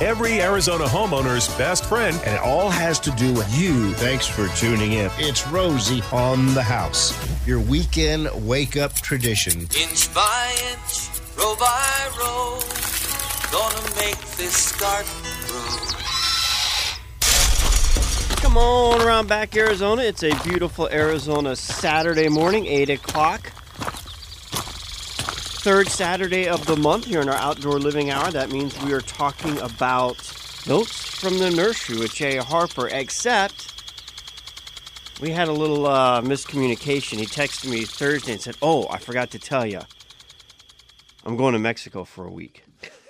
every Arizona homeowner's best friend. And it all has to do with you. Thanks for tuning in. It's Rosie on the house, your weekend wake up tradition. Inch by inch, row by row, gonna make this garden grow. Come on around back, Arizona. It's a beautiful Arizona Saturday morning, 8 o'clock. Third Saturday of the month here in our outdoor living hour. That means we are talking about notes from the nursery with Jay Harper, except we had a little uh, miscommunication. He texted me Thursday and said, Oh, I forgot to tell you. I'm going to Mexico for a week.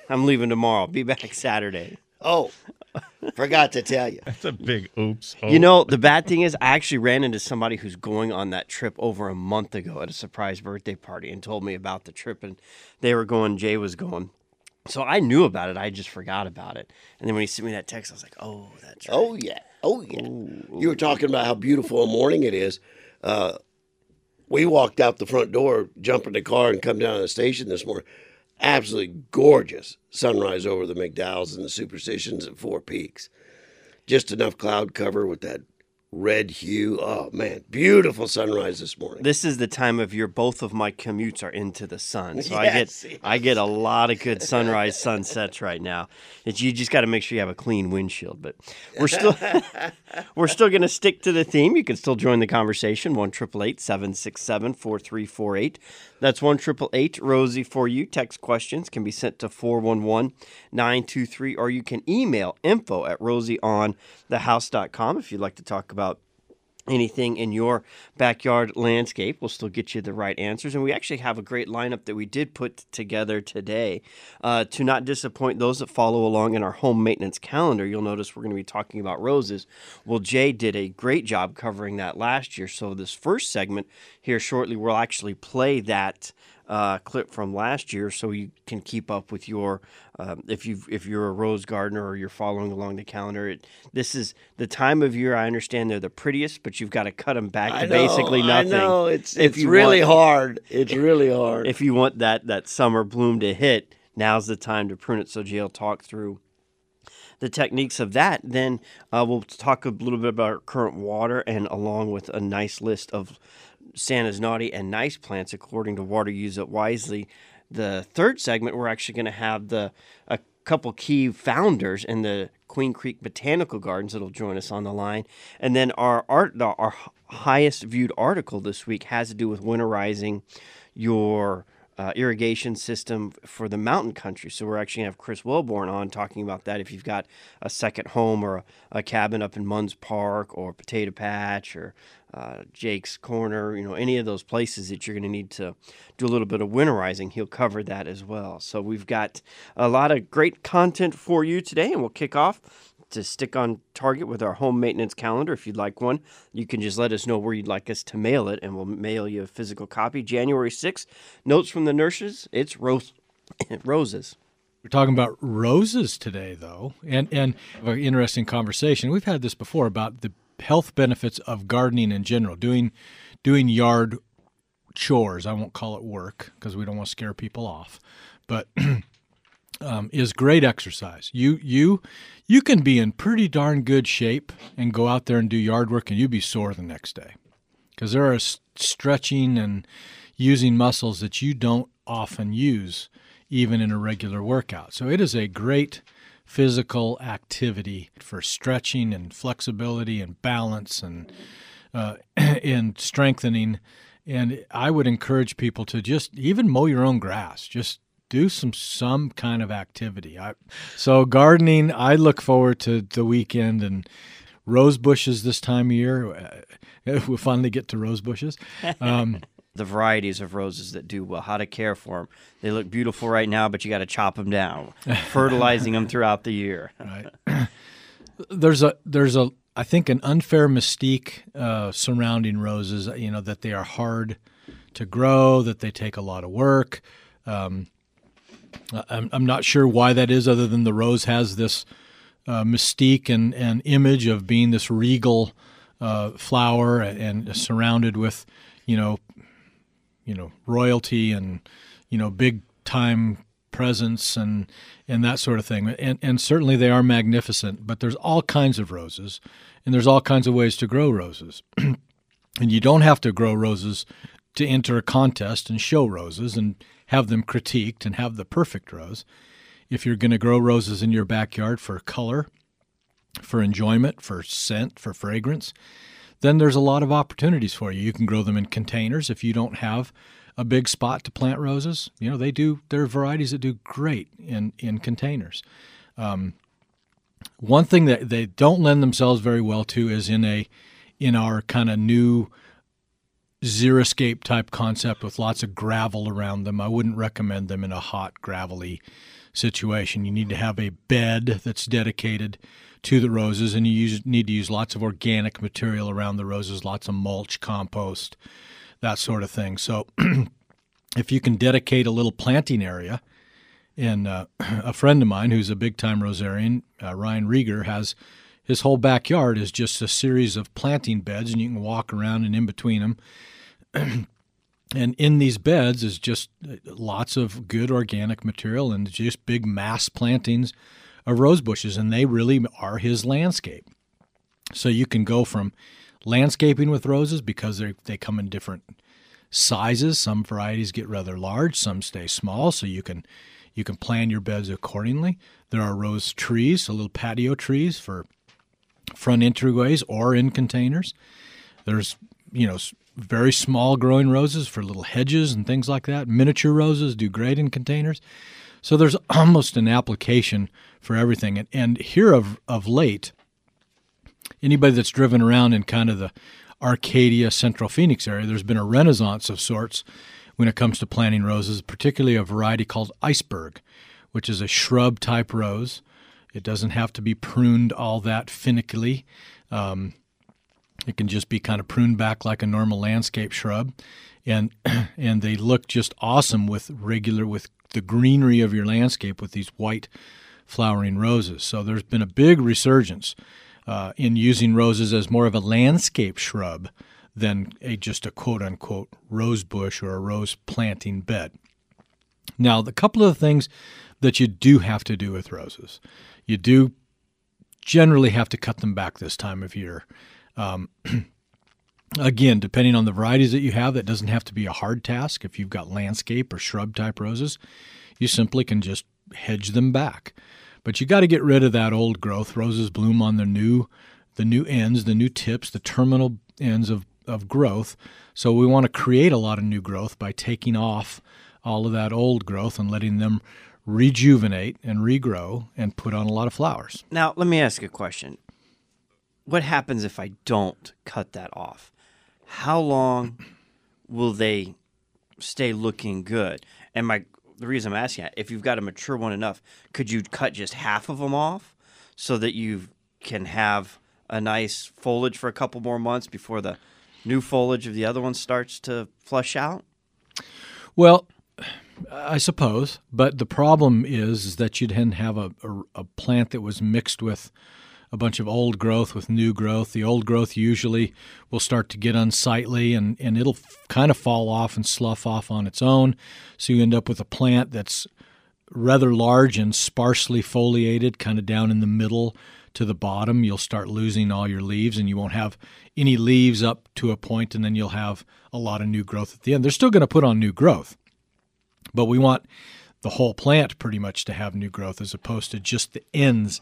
I'm leaving tomorrow. Be back Saturday. Oh, forgot to tell you. That's a big oops. You know, the bad thing is, I actually ran into somebody who's going on that trip over a month ago at a surprise birthday party and told me about the trip, and they were going, Jay was going. So I knew about it. I just forgot about it. And then when he sent me that text, I was like, oh, that's right. Oh yeah, oh yeah. You were talking about how beautiful a morning it is. Uh, we walked out the front door, jump in the car, and come down to the station this morning. Absolutely gorgeous sunrise over the McDowells and the Superstitions at Four Peaks. Just enough cloud cover with that red hue. Oh man, beautiful sunrise this morning. This is the time of year both of my commutes are into the sun, so I get yes. I get a lot of good sunrise sunsets right now. It's you just got to make sure you have a clean windshield. But we're still we're still going to stick to the theme. You can still join the conversation one triple eight seven six seven four three four eight. That's one triple eight Rosie for you. Text questions can be sent to 411 923 or you can email info at rosieonthehouse.com if you'd like to talk about anything in your backyard landscape. We'll still get you the right answers. And we actually have a great lineup that we did put together today uh, to not disappoint those that follow along in our home maintenance calendar. You'll notice we're going to be talking about roses. Well, Jay did a great job covering that last year. So, this first segment here shortly, we'll actually play that. Uh, clip from last year, so you can keep up with your um, if you if you're a rose gardener or you're following along the calendar. It, this is the time of year. I understand they're the prettiest, but you've got to cut them back to I know, basically nothing. I know it's If it's really want- hard. It's really hard. If you want that that summer bloom to hit, now's the time to prune it. So Jay'll talk through the techniques of that. Then uh, we'll talk a little bit about current water and along with a nice list of Santa's naughty and nice plants according to Water Use It Wisely. The third segment, we're actually going to have the a couple key founders in the Queen Creek Botanical Gardens that'll join us on the line, and then our art, the, our highest viewed article this week has to do with winterizing your uh, irrigation system for the mountain country. So we're actually going to have Chris Wilborn on talking about that. If you've got a second home or a, a cabin up in Munds Park or Potato Patch or uh, Jake's Corner, you know, any of those places that you're going to need to do a little bit of winterizing, he'll cover that as well. So we've got a lot of great content for you today, and we'll kick off to stick on target with our home maintenance calendar. If you'd like one, you can just let us know where you'd like us to mail it, and we'll mail you a physical copy. January 6th, notes from the nurses. It's rose, roses. We're talking about roses today, though, and and an interesting conversation. We've had this before about the health benefits of gardening in general, doing doing yard chores. I won't call it work because we don't want to scare people off, but um, is great exercise. You you you can be in pretty darn good shape and go out there and do yard work, and you be sore the next day because there are stretching and using muscles that you don't often use even in a regular workout. So it is a great physical activity for stretching and flexibility and balance and uh, and strengthening. And I would encourage people to just even mow your own grass. Just do some some kind of activity. I, so gardening, I look forward to the weekend and rose bushes this time of year. Uh, we'll finally get to rose bushes. Um, the varieties of roses that do well, how to care for them. They look beautiful right now, but you got to chop them down, fertilizing them throughout the year. Right. there's a there's a I think an unfair mystique uh, surrounding roses. You know that they are hard to grow, that they take a lot of work. Um, I'm, I'm not sure why that is, other than the rose has this uh, mystique and, and image of being this regal uh, flower and, and surrounded with, you know, you know, royalty and you know, big time presence and and that sort of thing. And and certainly they are magnificent, but there's all kinds of roses and there's all kinds of ways to grow roses. and you don't have to grow roses to enter a contest and show roses and have them critiqued and have the perfect rose. If you're going to grow roses in your backyard for color, for enjoyment, for scent, for fragrance, then there's a lot of opportunities for you. You can grow them in containers if you don't have a big spot to plant roses. You know, they do. There are varieties that do great in in containers. Um, one thing that they don't lend themselves very well to is in a in our kind of new xeriscape type concept with lots of gravel around them. I wouldn't recommend them in a hot gravelly situation. You need to have a bed that's dedicated to the roses, and you use, need to use lots of organic material around the roses, lots of mulch, compost, that sort of thing. So, if you can dedicate a little planting area, and uh, a friend of mine who's a big time rosarian, uh, Ryan Rieger, has his whole backyard is just a series of planting beds, and you can walk around and in between them. and in these beds is just uh, lots of good organic material and just big mass plantings of rose bushes, and they really are his landscape. So you can go from landscaping with roses because they they come in different sizes. Some varieties get rather large, some stay small, so you can you can plan your beds accordingly. There are rose trees, so little patio trees for front entryways or in containers. There's you know very small growing roses for little hedges and things like that. Miniature roses do great in containers. So there's almost an application for everything. And, and here of, of late, anybody that's driven around in kind of the Arcadia, Central Phoenix area, there's been a renaissance of sorts when it comes to planting roses, particularly a variety called iceberg, which is a shrub type rose. It doesn't have to be pruned all that finically. Um, it can just be kind of pruned back like a normal landscape shrub, and and they look just awesome with regular with the greenery of your landscape with these white flowering roses. So there's been a big resurgence uh, in using roses as more of a landscape shrub than a just a quote unquote rose bush or a rose planting bed. Now, the couple of things that you do have to do with roses, you do generally have to cut them back this time of year. Um, again, depending on the varieties that you have, that doesn't have to be a hard task. If you've got landscape or shrub type roses, you simply can just hedge them back. But you got to get rid of that old growth. Roses bloom on the new, the new ends, the new tips, the terminal ends of of growth. So we want to create a lot of new growth by taking off all of that old growth and letting them rejuvenate and regrow and put on a lot of flowers. Now, let me ask a question what happens if I don't cut that off? How long will they stay looking good? And my the reason I'm asking that, if you've got a mature one enough, could you cut just half of them off so that you can have a nice foliage for a couple more months before the new foliage of the other one starts to flush out? Well, I suppose, but the problem is, is that you'd then have a, a, a plant that was mixed with a bunch of old growth with new growth. The old growth usually will start to get unsightly and, and it'll kind of fall off and slough off on its own. So you end up with a plant that's rather large and sparsely foliated, kind of down in the middle to the bottom. You'll start losing all your leaves and you won't have any leaves up to a point, and then you'll have a lot of new growth at the end. They're still going to put on new growth, but we want the whole plant pretty much to have new growth as opposed to just the ends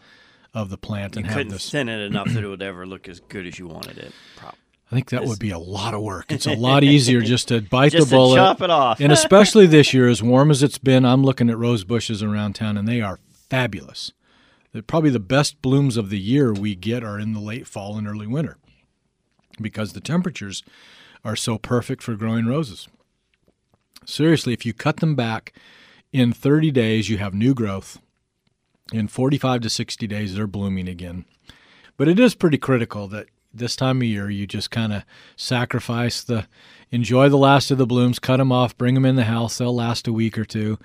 of the plant you and couldn't have this. thin it enough that it would ever look as good as you wanted it. Probably. I think that would be a lot of work. It's a lot easier just to bite Just the bullet, chop it off. and especially this year, as warm as it's been, I'm looking at rose bushes around town, and they are fabulous. They're probably the best blooms of the year we get are in the late fall and early winter, because the temperatures are so perfect for growing roses. Seriously, if you cut them back in 30 days, you have new growth. In 45 to 60 days, they're blooming again. But it is pretty critical that this time of year you just kind of sacrifice the enjoy the last of the blooms cut them off bring them in the house they'll last a week or two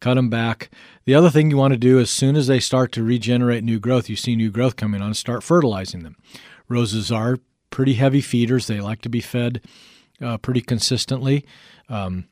cut them back. The other thing you want to do as soon as they start to regenerate new growth you see new growth coming on start fertilizing them. Roses are pretty heavy feeders they like to be fed uh, pretty consistently. Um,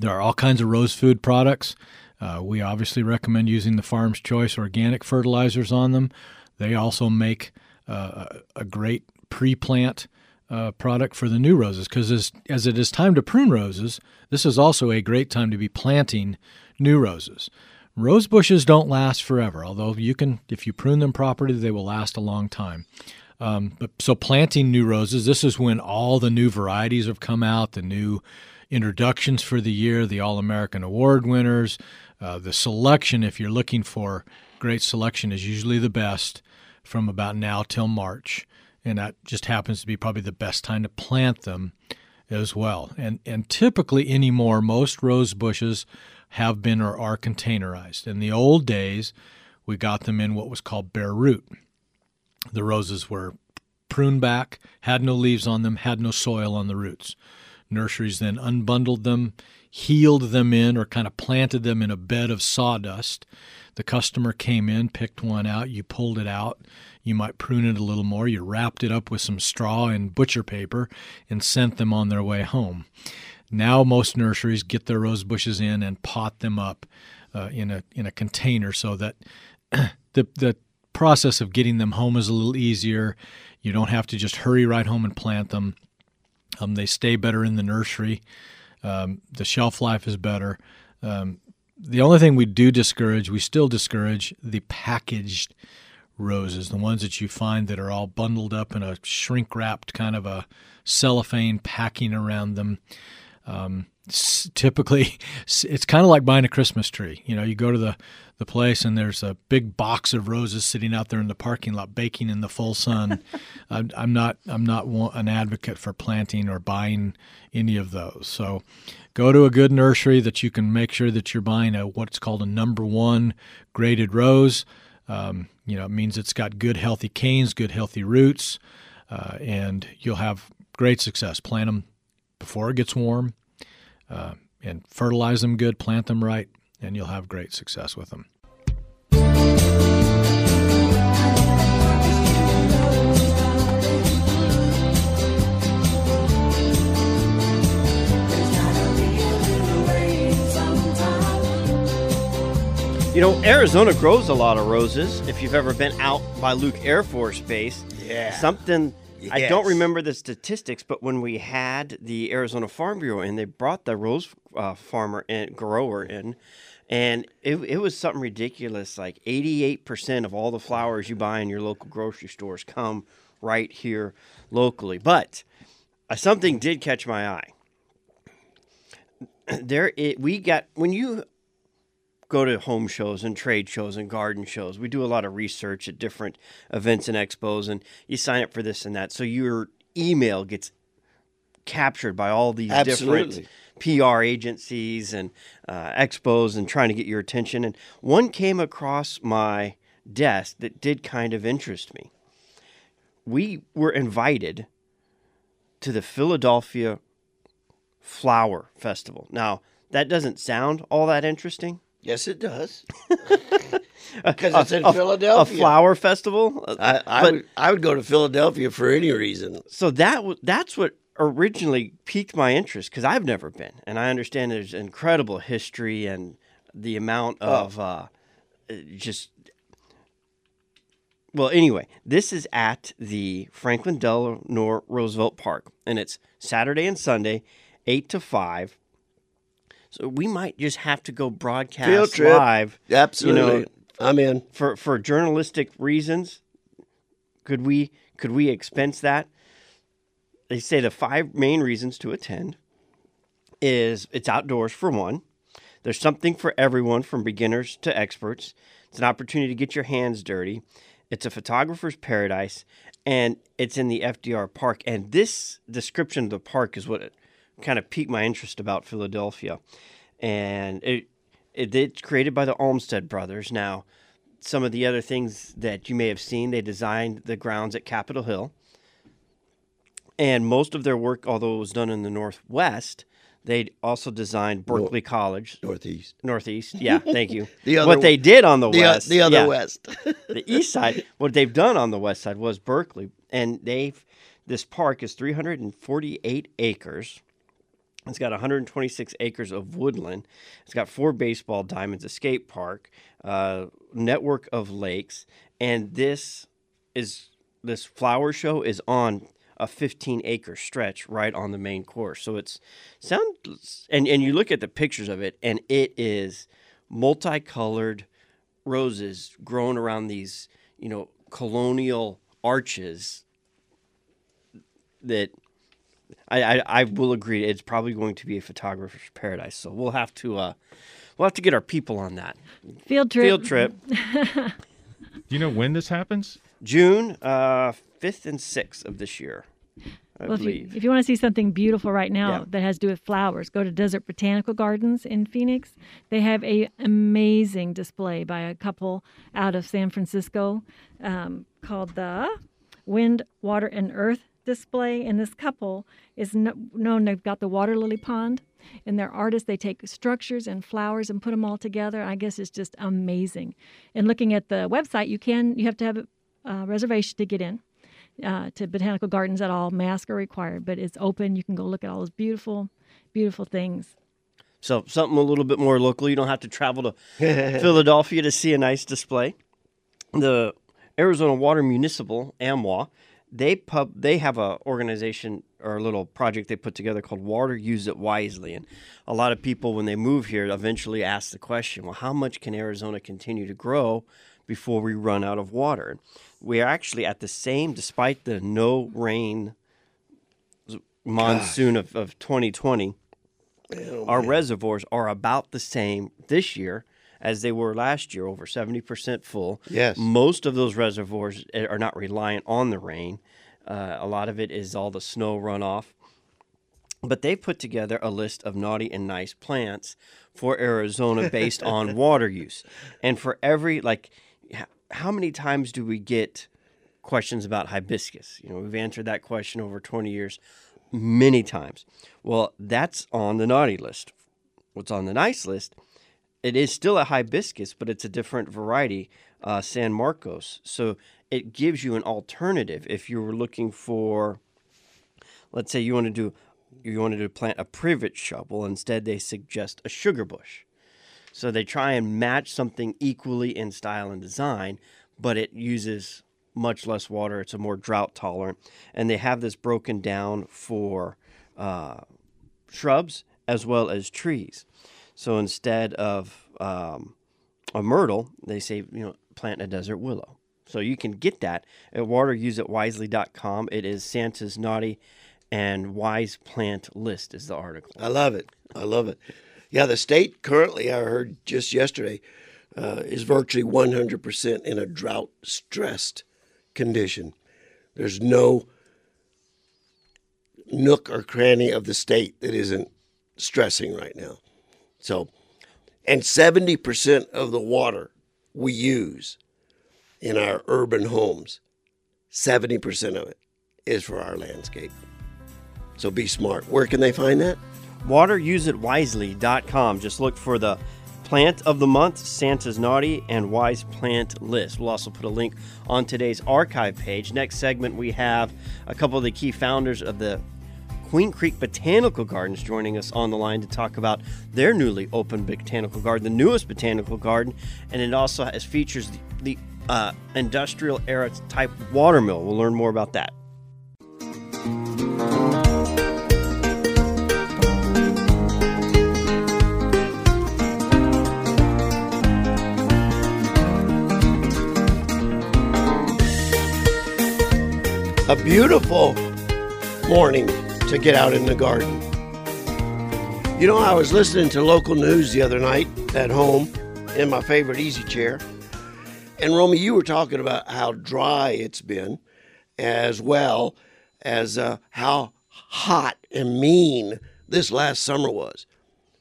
there are all kinds of rose food products Uh, we obviously recommend using the Farm's Choice organic fertilizers on them. They also make uh, a great pre plant uh, product for the new roses because as, as it is time to prune roses, this is also a great time to be planting new roses. Rose bushes don't last forever, although you can, if you prune them properly, they will last a long time. Um, but so planting new roses, this is when all the new varieties have come out, the new introductions for the year, the All American Award winners, uh, the selection. If you're looking for great selection, is usually the best from about now till March, and that just happens to be probably the best time to plant them as well. And and typically anymore, most rose bushes have been or are containerized. In the old days, we got them in what was called bare root. The roses were pruned back, had no leaves on them, had no soil on the roots. Nurseries then unbundled them, healed them in, or kind of planted them in a bed of sawdust. The customer came in, picked one out, you pulled it out. You might prune it a little more. You wrapped it up with some straw and butcher paper and sent them on their way home. Now most nurseries get their rose bushes in and pot them up uh, in a in a container so that the the process of getting them home is a little easier. You don't have to just hurry right home and plant them. Um, they stay better in the nursery. Um, the shelf life is better. Um, the only thing we do discourage, we still discourage the packaged roses, the ones that you find that are all bundled up in a shrink wrapped kind of a cellophane packing around them. Um, typically, it's kind of like buying a Christmas tree. You know, you go to the the place and there's a big box of roses sitting out there in the parking lot baking in the full sun. I'm, I'm, not I'm not an advocate for planting or buying any of those. So go to a good nursery that you can make sure that you're buying a what's called a number one graded rose. Um, you know, it means it's got good healthy canes, good healthy roots, uh, and you'll have great success. Plant them before it gets warm, uh, and fertilize them good, plant them right, and you'll have great success with them. You know, Arizona grows a lot of roses. If you've ever been out by Luke Air Force Base, yeah, something yes. I don't remember the statistics, but when we had the Arizona Farm Bureau in, they brought the rose uh, farmer and grower in, and it, it was something ridiculous. Like eighty-eight percent of all the flowers you buy in your local grocery stores come right here locally. But uh, something did catch my eye. There, it, we got when you go to home shows and trade shows and garden shows. We do a lot of research at different events and expos, and you sign up for this and that. So your email gets captured by all these Absolutely. different PR agencies and uh, expos and trying to get your attention. And one came across my desk that did kind of interest me. We were invited to the Philadelphia Flower Festival. Now, that doesn't sound all that interesting. Yes, it does. Because it's in a, Philadelphia. A flower festival. I, I, But- would, I would go to Philadelphia for any reason. So that that's what originally piqued my interest because I've never been, and I understand there's incredible history and the amount of uh, just. Well, anyway, this is at the Franklin Delano Roosevelt Park, and it's Saturday and Sunday, eight to five. So we might just have to go broadcast live. Absolutely. You know, I'm in. for for journalistic reasons could we could we expense that they say the five main reasons to attend is it's outdoors for one there's something for everyone from beginners to experts it's an opportunity to get your hands dirty it's a photographer's paradise and it's in the fdr park and this description of the park is what kind of piqued my interest about philadelphia and it, it it's created by the olmsted brothers now some of the other things that you may have seen. They designed the grounds at Capitol Hill. And most of their work, although it was done in the Northwest, they also designed Berkeley College, Northeast. Northeast. Yeah, thank you. The other- what they did on the, The, West. the other yeah, West. the East side, what they've done on the West side was Berkeley. And they've, this park is 348 acres. It's got 126 acres of woodland. It's got four baseball diamonds, a skate park, uh, network of lakes, and this is this flower show is on a 15 acre stretch right on the main course. So it's sound and and you look at the pictures of it, and it is multicolored roses growing around these you know colonial arches that I, I, I will agree it's probably going to be a photographer's paradise. So we'll have to uh, we'll have to get our people on that Field trip. field trip. Do you know when this happens? June uh, fifth and sixth of this year, I Well, if you, if you want to see something beautiful right now Yeah. that has to do with flowers, go to Desert Botanical Gardens in Phoenix. They have a amazing display by a couple out of San Francisco um, called the Wind, Water, and Earth display. And this couple is no, known. They've got the water lily pond, and they're artists. They take structures and flowers and put them all together. I guess it's just amazing. And looking at the website, you can you have to have a uh, reservation to get in uh, to botanical gardens at all. masks are required, but it's open. You can go look at all those beautiful, beautiful things. So something a little bit more local. You don't have to travel to Philadelphia to see a nice display. The Arizona Water Municipal (AMWA) they pub they have a organization or a little project they put together called Water Use It Wisely, and a lot of people when they move here eventually ask the question, well, how much can Arizona continue to grow before we run out of water? We are actually at the same, despite the no rain monsoon of, of 2020 our reservoirs are about the same this year as they were last year, over 70% full. Yes. Most of those reservoirs eh, are not reliant on the rain. Uh, a lot of it is all the snow runoff. But they put together a list of naughty and nice plants for Arizona based on water use. And for every, like, how many times do we get questions about hibiscus? You know, we've answered that question over 20 years many times. Well, that's on the naughty list. What's on the nice list? It is still a hibiscus, but it's a different variety, uh, San Marcos. So it gives you an alternative if you were looking for, let's say you want to do, you wanted to plant a privet shrub. Well, instead they suggest a sugar bush. So they try and match something equally in style and design, but it uses much less water. It's a more drought tolerant, and they have this broken down for uh, shrubs as well as trees. So instead of um, a myrtle, they say you know plant a desert willow. So you can get that at wateruseitwisely.com. It is Santa's naughty and wise plant list is the article. I love it. I love it. Yeah, the state currently, I heard just yesterday, uh, is virtually 100% in a drought stressed condition. There's no nook or cranny of the state that isn't stressing right now. So, and 70% of the water we use in our urban homes, 70% of it is for our landscape. So be smart. Where can they find that? wateruseitwisely.com. Just look for the plant of the month, Santa's Naughty, and Wise Plant list. We'll also put a link on today's archive page. Next segment, we have a couple of the key founders of the Queen Creek Botanical Gardens joining us on the line to talk about their newly opened botanical garden, the newest botanical garden, and it also has features the, the uh, industrial era type watermill. We'll learn more about that. A beautiful morning to get out in the garden. You know, I was listening to local news the other night at home in my favorite easy chair. And Romy, you were talking about how dry it's been, as well as uh, how hot and mean this last summer was.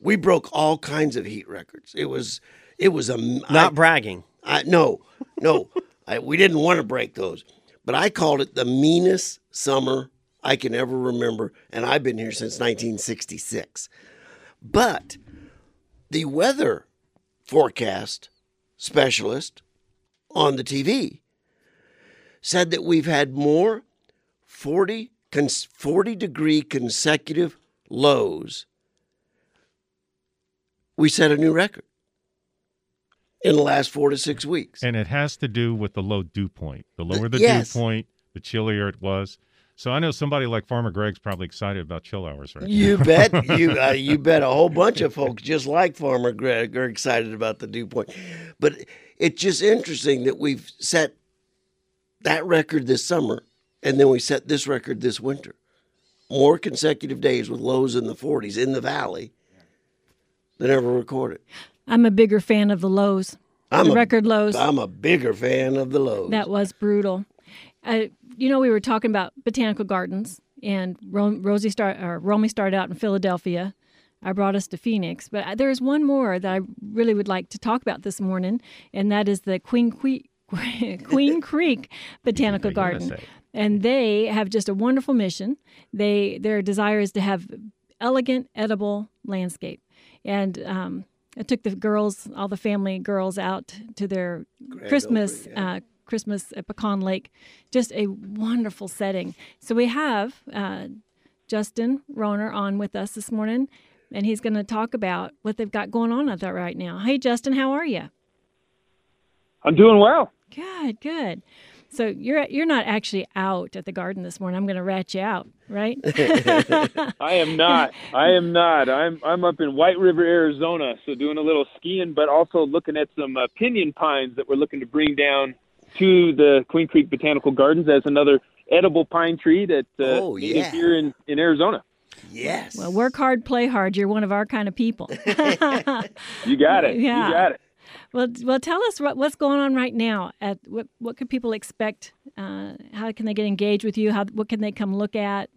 We broke all kinds of heat records. It was, it was a Not bragging. I no, no, I, we didn't want to break those, but I called it the meanest summer I can ever remember, and I've been here since 1966. But the weather forecast specialist on the TV said that we've had more 40, 40 degree consecutive lows we set a new record in the last four to six weeks. And it has to do with the low dew point. The lower the yes. dew point, the chillier it was. So I know somebody like Farmer Greg's probably excited about chill hours right You now. bet. You uh, you bet. A whole bunch of folks, just like Farmer Greg, are excited about the dew point. But it's just interesting that we've set that record this summer, and then we set this record this winter. More consecutive days with lows in the 40s in the valley than ever recorded. I'm a bigger fan of the lows. I'm the a- record lows. I'm a bigger fan of the lows. That was brutal. Uh, you know, we were talking about botanical gardens, and Ro- Rosie start or Romy started out in Philadelphia. I brought us to Phoenix, but there's one more that I really would like to talk about this morning, and that is the Queen Creek Queen Creek Botanical Garden. And they have just a wonderful mission. They their desire is to have elegant, edible landscape, and um, I took the girls, all the family girls, out to their Christmas uh, Christmas at Pecan Lake. Just a wonderful setting. So we have uh, Justin Rohner on with us this morning, and he's going to talk about what they've got going on at that right now. Hey, Justin, how are you? I'm doing well. Good, good. So you're you're not actually out at the garden this morning. I'm going to rat you out, right? I am not. I am not. I'm I'm up in White River, Arizona, so doing a little skiing, but also looking at some uh, pinyon pines that we're looking to bring down to the Queen Creek Botanical Gardens as another edible pine tree that uh, Oh, native yeah. here in in Arizona. yes. well, work hard, play hard. You're one of our kind of people. You got it. Yeah. You got it. Well, well, tell us what, what's going on right now. At what what could people expect? Uh, how can they get engaged with you? How what can they come look at?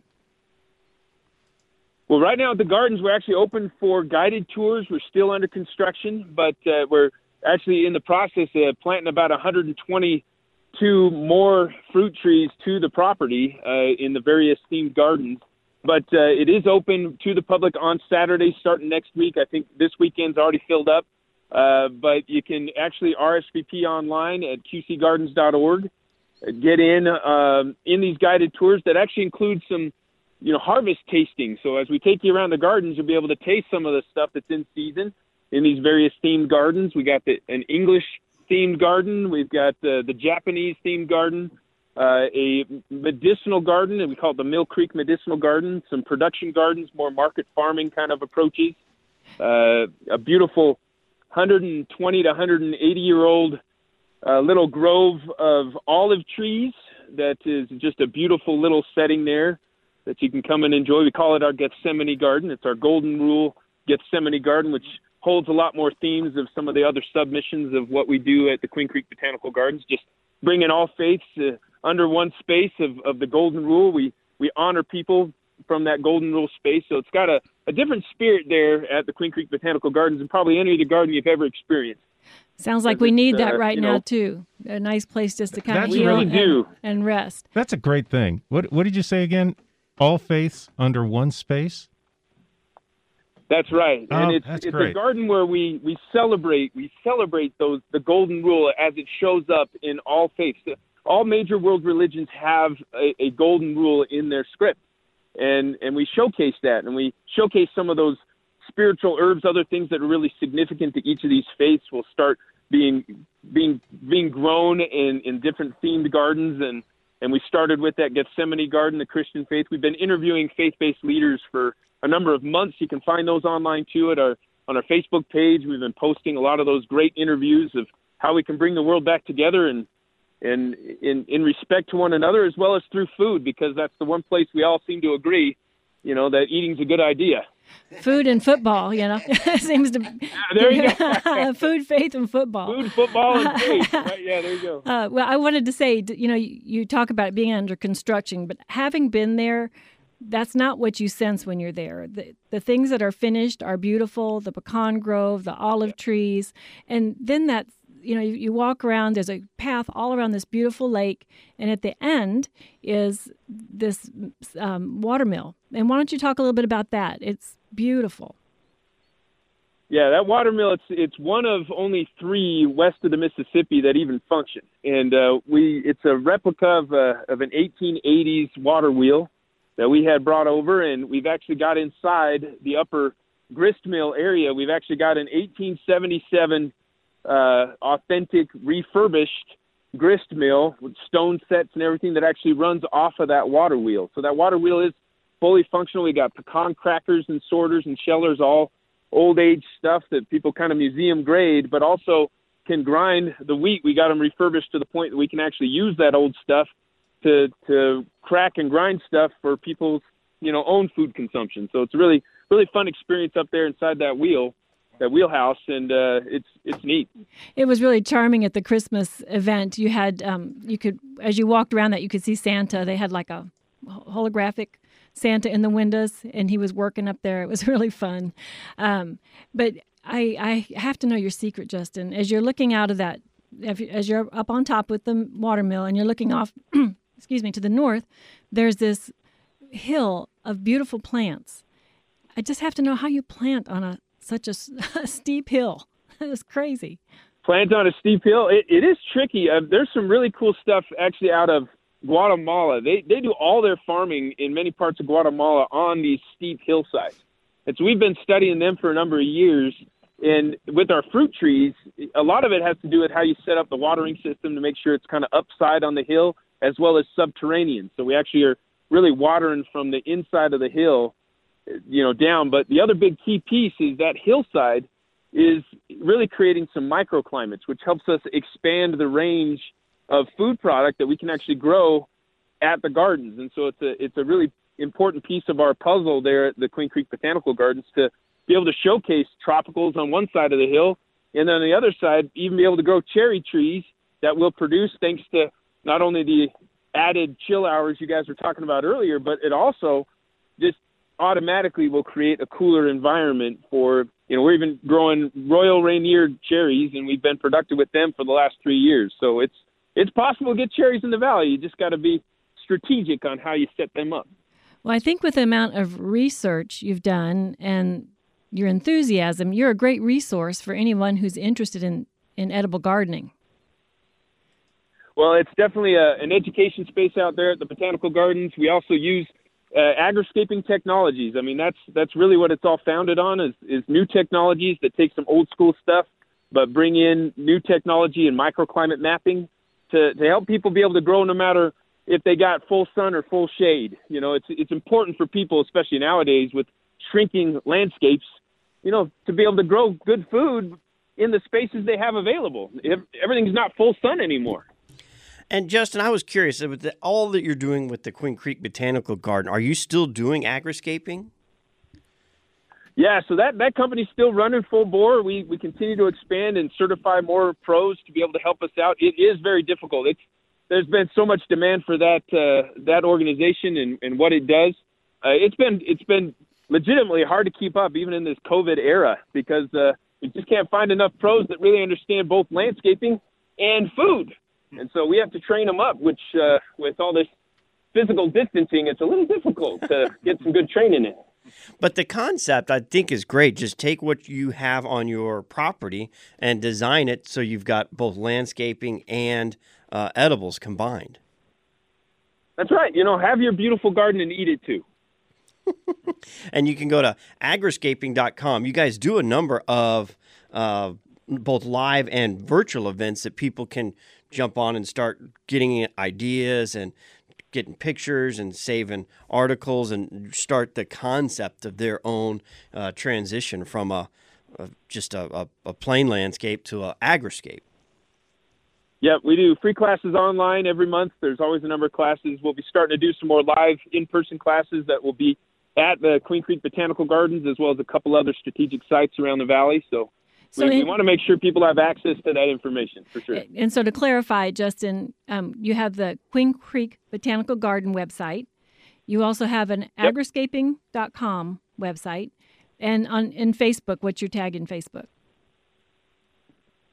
Well, right now at the gardens, we're actually open for guided tours. We're still under construction, but uh, we're actually in the process of planting about 122 more fruit trees to the property uh, in the various themed gardens. But uh, it is open to the public on Saturday, starting next week. I think this weekend's already filled up, uh, but you can actually RSVP online at qcgardens.org. Get in um, in these guided tours that actually include some you know, harvest tasting. So as we take you around the gardens, you'll be able to taste some of the stuff that's in season in these various themed gardens. We got the, an English themed garden. We've got uh, the Japanese themed garden, uh, a medicinal garden, and we call it the Mill Creek Medicinal Garden. Some production gardens, more market farming kind of approaches. Uh, a beautiful 120 to 180 year old uh, little grove of olive trees that is just a beautiful little setting there that you can come and enjoy. We call it our Gethsemane Garden. It's our Golden Rule Gethsemane Garden, which holds a lot more themes of some of the other submissions of what we do at the Queen Creek Botanical Gardens. Just bringing all faiths uh, under one space of, of the Golden Rule. We we honor people from that Golden Rule space, so it's got a, a different spirit there at the Queen Creek Botanical Gardens than probably any other garden you've ever experienced. Sounds like we it's, need that uh, right you now know- too. A nice place just to kind of That's heal really and, and rest. That's a great thing. What what did you say again? All faiths under one space? That's right, Oh, and it's it's great. a garden where we we celebrate we celebrate those the golden rule as it shows up in all faiths. All major world religions have a, a golden rule in their script, and and we showcase that, and we showcase some of those spiritual herbs, other things that are really significant to each of these faiths will start being being being grown in in different themed gardens and and we started with that Gethsemane Garden, the Christian faith. We've been interviewing faith-based leaders for a number of months. You can find those online too at our on our Facebook page. We've been posting a lot of those great interviews of how we can bring the world back together and and in in respect to one another as well as through food because that's the one place we all seem to agree, you know, that eating's a good idea. Food and football, you know, seems to. there you go. Food, faith, and football. Food, football, and faith. Right? Yeah, there you go. Uh, well, I wanted to say, you know, you, you talk about it being under construction, but having been there, that's not what you sense when you're there. The, the things that are finished are beautiful the pecan grove, the olive trees, and then that, you know, you, you walk around, there's a path all around this beautiful lake, and at the end is this um, watermill. And why don't you talk a little bit about that? It's beautiful. Yeah, that watermill it's it's one of only three west of the Mississippi that even function, and uh, we it's a replica of a, of an 1880s water wheel that we had brought over, and we've actually got inside the upper grist mill area, we've actually got an 1877 uh, authentic refurbished grist mill with stone sets and everything that actually runs off of that water wheel. So that water wheel is fully functional. We got pecan crackers and sorters and shellers, all old age stuff that people kind of museum grade, but also can grind the wheat. We got them refurbished to the point that we can actually use that old stuff to to crack and grind stuff for people's you know own food consumption. So it's a really really fun experience up there inside that wheel that wheelhouse, and uh, it's it's neat. It was really charming at the Christmas event. You had um, you could as you walked around that you could see Santa. They had like a holographic Santa in the windows, and he was working up there. It was really fun. Um, but I I have to know your secret, Justin. As you're looking out of that, as you're up on top with the watermill, and you're looking off, excuse me, to the north, there's this hill of beautiful plants. I just have to know how you plant on a such a, a steep hill. it's crazy. Plant on a steep hill. It, it is tricky. Uh, there's some really cool stuff actually out of Guatemala. They they do all their farming in many parts of Guatemala on these steep hillsides. And so we've been studying them for a number of years. And with our fruit trees, a lot of it has to do with how you set up the watering system to make sure it's kind of upside on the hill as well as subterranean. So we actually are really watering from the inside of the hill you know down. But the other big key piece is that hillside is really creating some microclimates, which helps us expand the range of food product that we can actually grow at the gardens. And so it's a it's a really important piece of our puzzle there at the Queen Creek Botanical Gardens to be able to showcase tropicals on one side of the hill, and on the other side, even be able to grow cherry trees that will produce thanks to not only the added chill hours you guys were talking about earlier, but it also just automatically will create a cooler environment for you know we're even growing Royal Rainier cherries and we've been productive with them for the last three years. So it's it's possible to get cherries in the valley. You just got to be strategic on how you set them up. Well, I think with the amount of research you've done and your enthusiasm, you're a great resource for anyone who's interested in, in edible gardening. Well, it's definitely a, an education space out there at the Botanical Gardens. We also use uh, agriscaping technologies. I mean, that's that's really what it's all founded on is is new technologies that take some old school stuff, but bring in new technology and microclimate mapping to to help people be able to grow no matter if they got full sun or full shade. You know, it's it's important for people, especially nowadays with shrinking landscapes, you know, to be able to grow good food in the spaces they have available. If everything's not full sun anymore. And Justin, I was curious with the, all that you're doing with the Queen Creek Botanical Garden. Are you still doing agriscaping? Yeah, so that that company's still running full bore. We we continue to expand and certify more pros to be able to help us out. It is very difficult. It's there's been so much demand for that uh, that organization and, and what it does. Uh, it's been it's been legitimately hard to keep up even in this COVID era because uh, we just can't find enough pros that really understand both landscaping and food. And so we have to train them up, which uh, with all this physical distancing, it's a little difficult to get some good training in. But the concept, I think, is great. Just take what you have on your property and design it so you've got both landscaping and uh, edibles combined. That's right. You know, have your beautiful garden and eat it too. and you can go to agriscaping.com. You guys do a number of uh, both live and virtual events that people can jump on and start getting ideas and getting pictures and saving articles and start the concept of their own uh, transition from a, a just a, a, a, plain landscape to an agriscape. Yeah, we do free classes online every month. There's always a number of classes. We'll be starting to do some more live in-person classes that will be at the Queen Creek Botanical Gardens as well as a couple other strategic sites around the valley. So so we, we, want to make sure people have access to that information for sure. And so to clarify, Justin, um, you have the Queen Creek Botanical Garden website. You also have an yep. agriscaping.com website. And on in Facebook, what's your tag in Facebook?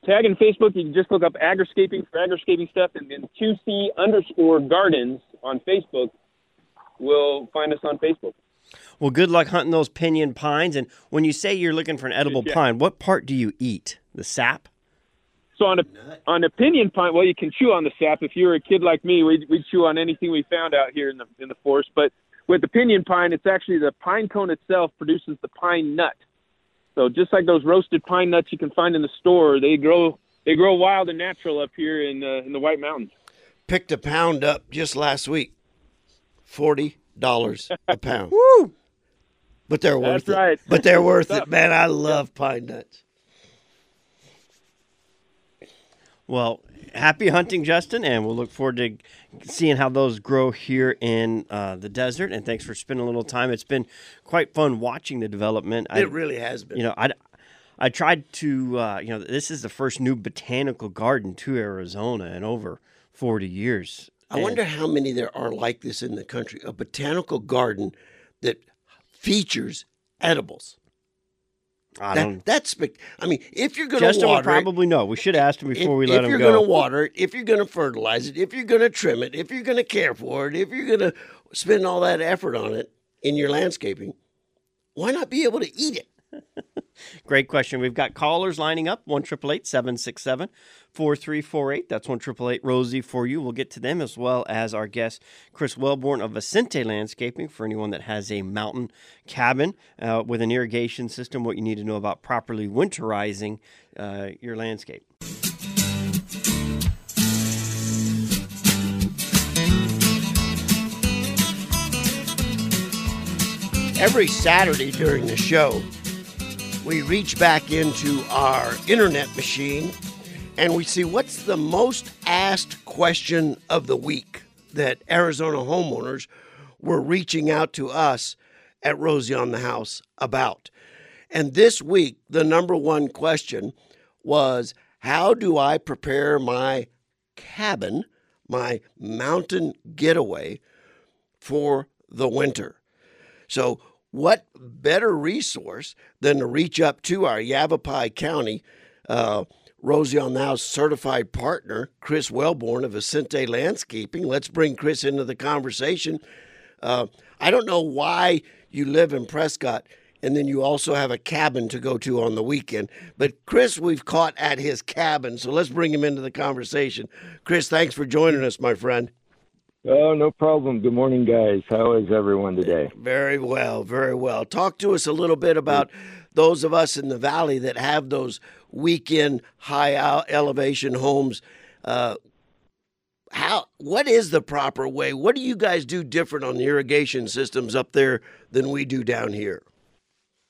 Tag in Facebook, you can just look up agriscaping for agriscaping stuff, and then QC underscore gardens on Facebook will find us on Facebook. Well, good luck hunting those pinyon pines. And when you say you're looking for an edible yeah. pine, what part do you eat? The sap? So on a on a pinyon pine, well, you can chew on the sap. If you were a kid like me, we'd, we'd chew on anything we found out here in the in the forest. But with the pinyon pine, it's actually the pine cone itself produces the pine nut. So just like those roasted pine nuts you can find in the store, they grow they grow wild and natural up here in uh, in the White Mountains. Picked a pound up just last week, forty dollars a pound. Woo! But they're worth That's right. it. But they're worth it, man. I love pine nuts. Well, happy hunting, Justin, and we'll look forward to seeing how those grow here in uh, the desert. And thanks for spending a little time. It's been quite fun watching the development. I, It really has been. you know, I, I tried to, uh, you know, this is the first new botanical garden to Arizona in over 40 years. I And- wonder how many there are like this in the country. A botanical garden that features edibles. I That- don't. that's I mean, if you're going to water it, probably know. We should ask him before we if, let if you're going to water it, if you're going to fertilize it, if you're going to trim it, if you're going to care for it, if you're going to spend all that effort on it in your landscaping, why not be able to eat it? Great question. We've got callers lining up one triple eight seven six seven four three four eight. That's one triple eight Rosie for you. We'll get to them as well as our guest Chris Wellborn of Vicente Landscaping for anyone that has a mountain cabin uh, with an irrigation system. What you need to know about properly winterizing uh, your landscape. Every Saturday during the show, we reach back into our internet machine and we see what's the most asked question of the week that Arizona homeowners were reaching out to us at Rosie on the House about. And this week, the number one question was How do I prepare my cabin, my mountain getaway for the winter? So, what better resource than to reach up to our Yavapai County uh, Rosie on the certified partner, Chris Wellborn of Vicente Landscaping? Let's bring Chris into the conversation. Uh, I don't know why you live in Prescott and then you also have a cabin to go to on the weekend. But Chris, we've caught at his cabin, so let's bring him into the conversation. Chris, thanks for joining us, my friend. Oh, no problem. Good morning, guys. How is everyone today? Very well, very well. Talk to us a little bit about those of us in the valley that have those weekend high elevation homes. Uh, how? What is the proper way? What do you guys do different on the irrigation systems up there than we do down here?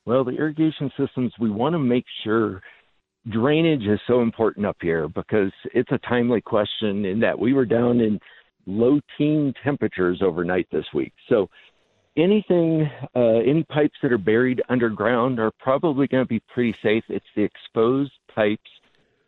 Well, the irrigation systems, we want to make sure drainage is so important up here because it's a timely question in that we were down in low teen temperatures overnight this week. So anything, uh, any pipes that are buried underground are probably going to be pretty safe. It's the exposed pipes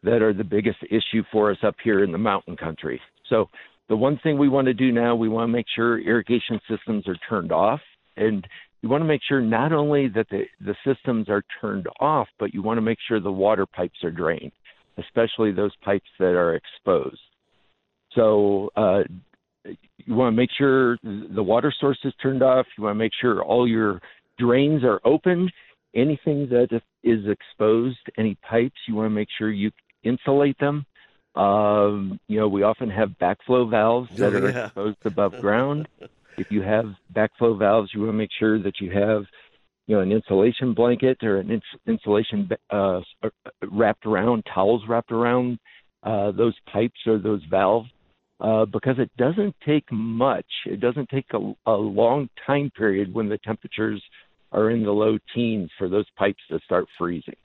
that are the biggest issue for us up here in the mountain country. So the one thing we want to do now, we want to make sure irrigation systems are turned off and you want to make sure not only that the, the systems are turned off, but you want to make sure the water pipes are drained, especially those pipes that are exposed. So uh, you want to make sure the water source is turned off. You want to make sure all your drains are open. Anything that is exposed, any pipes, you want to make sure you insulate them. Um, you know, we often have backflow valves that Oh, are yeah. exposed above ground. If you have backflow valves, you want to make sure that you have, you know, an insulation blanket or an ins- insulation uh, wrapped around, towels wrapped around uh, those pipes or those valves, uh, because it doesn't take much. It doesn't take a, a long time period when the temperatures are in the low teens for those pipes to start freezing.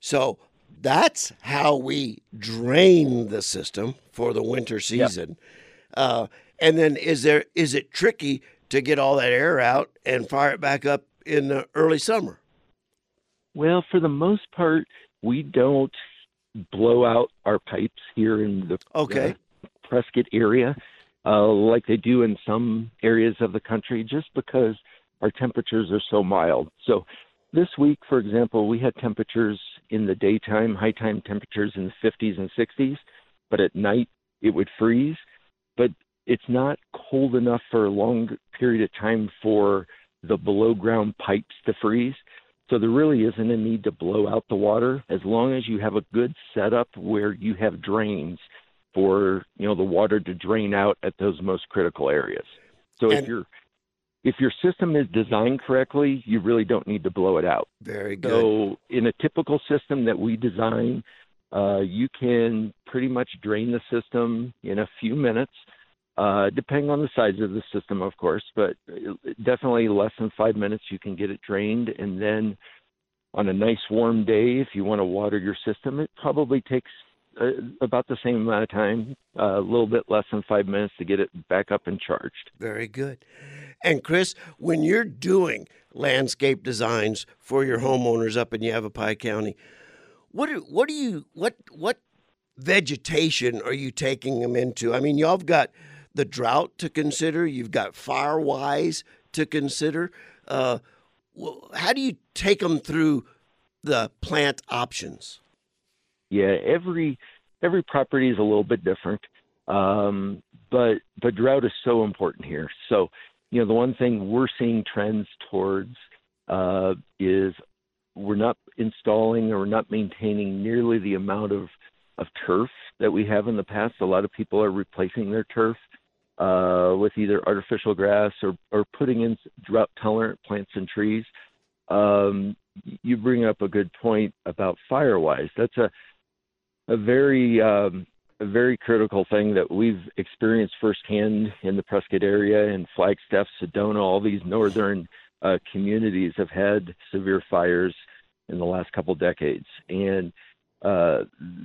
So that's how we drain the system for the winter season. Uh, and then is there is it tricky to get all that air out and fire it back up in the early summer? Well, for the most part, we don't blow out our pipes here in the Okay. Prescott area uh, like they do in some areas of the country, just because our temperatures are so mild. So this week, for example, we had temperatures in the daytime, high time temperatures in the 50s and 60s, but at night it would freeze. But it's not cold enough for a long period of time for the below ground pipes to freeze. So there really isn't a need to blow out the water as long as you have a good setup where you have drains for you know the water to drain out at those most critical areas. So And- if you're if your system is designed correctly, you really don't need to blow it out. Very good. So, in a typical system that we design, uh, you can pretty much drain the system in a few minutes, uh, depending on the size of the system, of course, but definitely less than five minutes you can get it drained. And then on a nice warm day, if you want to water your system, it probably takes about the same amount of time, uh, a little bit less than five minutes to get it back up and charged. Very good. And Chris, when you're doing landscape designs for your homeowners up in Yavapai County, what what do you what what vegetation are you taking them into? I mean, y'all have got the drought to consider. You've got firewise to consider. Uh, how do you take them through the plant options? Yeah, every every property is a little bit different, um, but but drought is so important here. So you know the one thing we're seeing trends towards uh, is we're not installing or not maintaining nearly the amount of of turf that we have in the past. A lot of people are replacing their turf uh, with either artificial grass or, or putting in drought tolerant plants and trees. Um, you bring up a good point about firewise. That's a a very um, a very critical thing that we've experienced firsthand in the Prescott area and Flagstaff, Sedona, all these northern uh, communities have had severe fires in the last couple decades, and uh,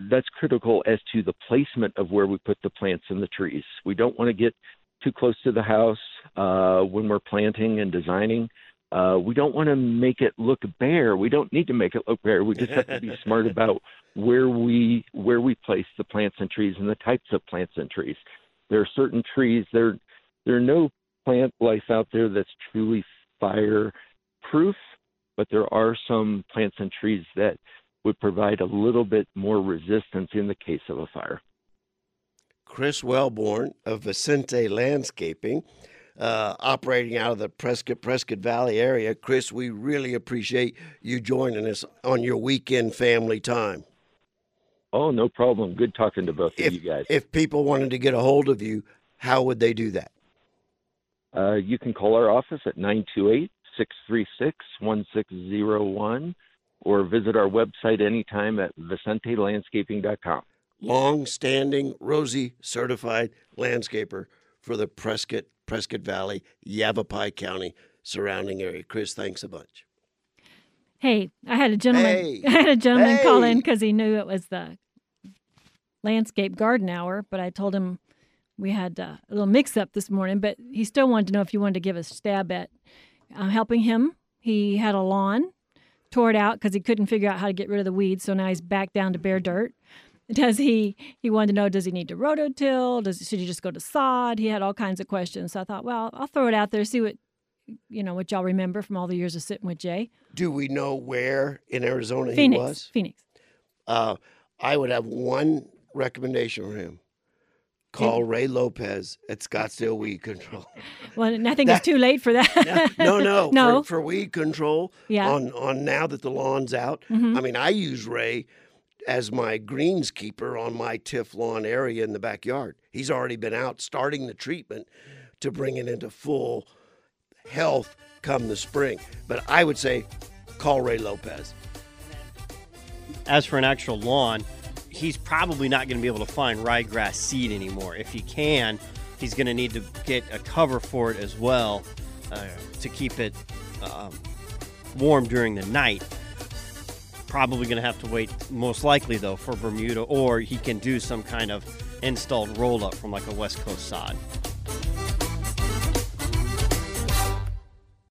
that's critical as to the placement of where we put the plants and the trees. We don't want to get too close to the house uh, when we're planting and designing. Uh, we don't want to make it look bare. We don't need to make it look bare. We just have to be smart about where we where we place the plants and trees and the types of plants and trees. There are certain trees. There there are no plant life out there that's truly fire proof, but there are some plants and trees that would provide a little bit more resistance in the case of a fire. Chris Wellborn of Vicente Landscaping uh, operating out of the Prescott Prescott Valley area. Chris, we really appreciate you joining us on your weekend family time. Oh, no problem. Good talking to both if, of you guys. If people wanted to get a hold of you, how would they do that? Uh, you can call our office at 928 636 1601 or visit our website anytime at vicentelandscaping.com. Long standing Rosie certified landscaper for the Prescott Prescott Valley, Yavapai County surrounding area. Chris, thanks a bunch. Hey, I had a gentleman. Hey. I had a gentleman Hey. call in because he knew it was the landscape garden hour, but I told him we had uh, a little mix-up this morning. But he still wanted to know if you wanted to give a stab at uh, helping him. He had a lawn, tore it out because he couldn't figure out how to get rid of the weeds, so now he's back down to bare dirt. Does he? He wanted to know: Does he need to rototill? Does should he just go to sod? He had all kinds of questions. So I thought, well, I'll throw it out there, see what you know, what y'all remember from all the years of sitting with Jay. Do we know where in Arizona Phoenix, he was? Phoenix. Uh, I would have one recommendation for him. Call Ray Lopez at Scottsdale Weed Control. Well, and I think it's too late for that. No, no, no. For, for weed control. Yeah. On on now that the lawn's out. Mhm. I mean, I use Ray as my greenskeeper on my TIF lawn area in the backyard. He's already been out starting the treatment to bring it into full health come the spring. But I would say call Ray Lopez. As for an actual lawn, he's probably not going to be able to find ryegrass seed anymore. If he can, he's going to need to get a cover for it as well uh, to keep it um, warm during the night. Probably going to have to wait, most likely though, for Bermuda, or he can do some kind of installed roll up from like a West Coast sod.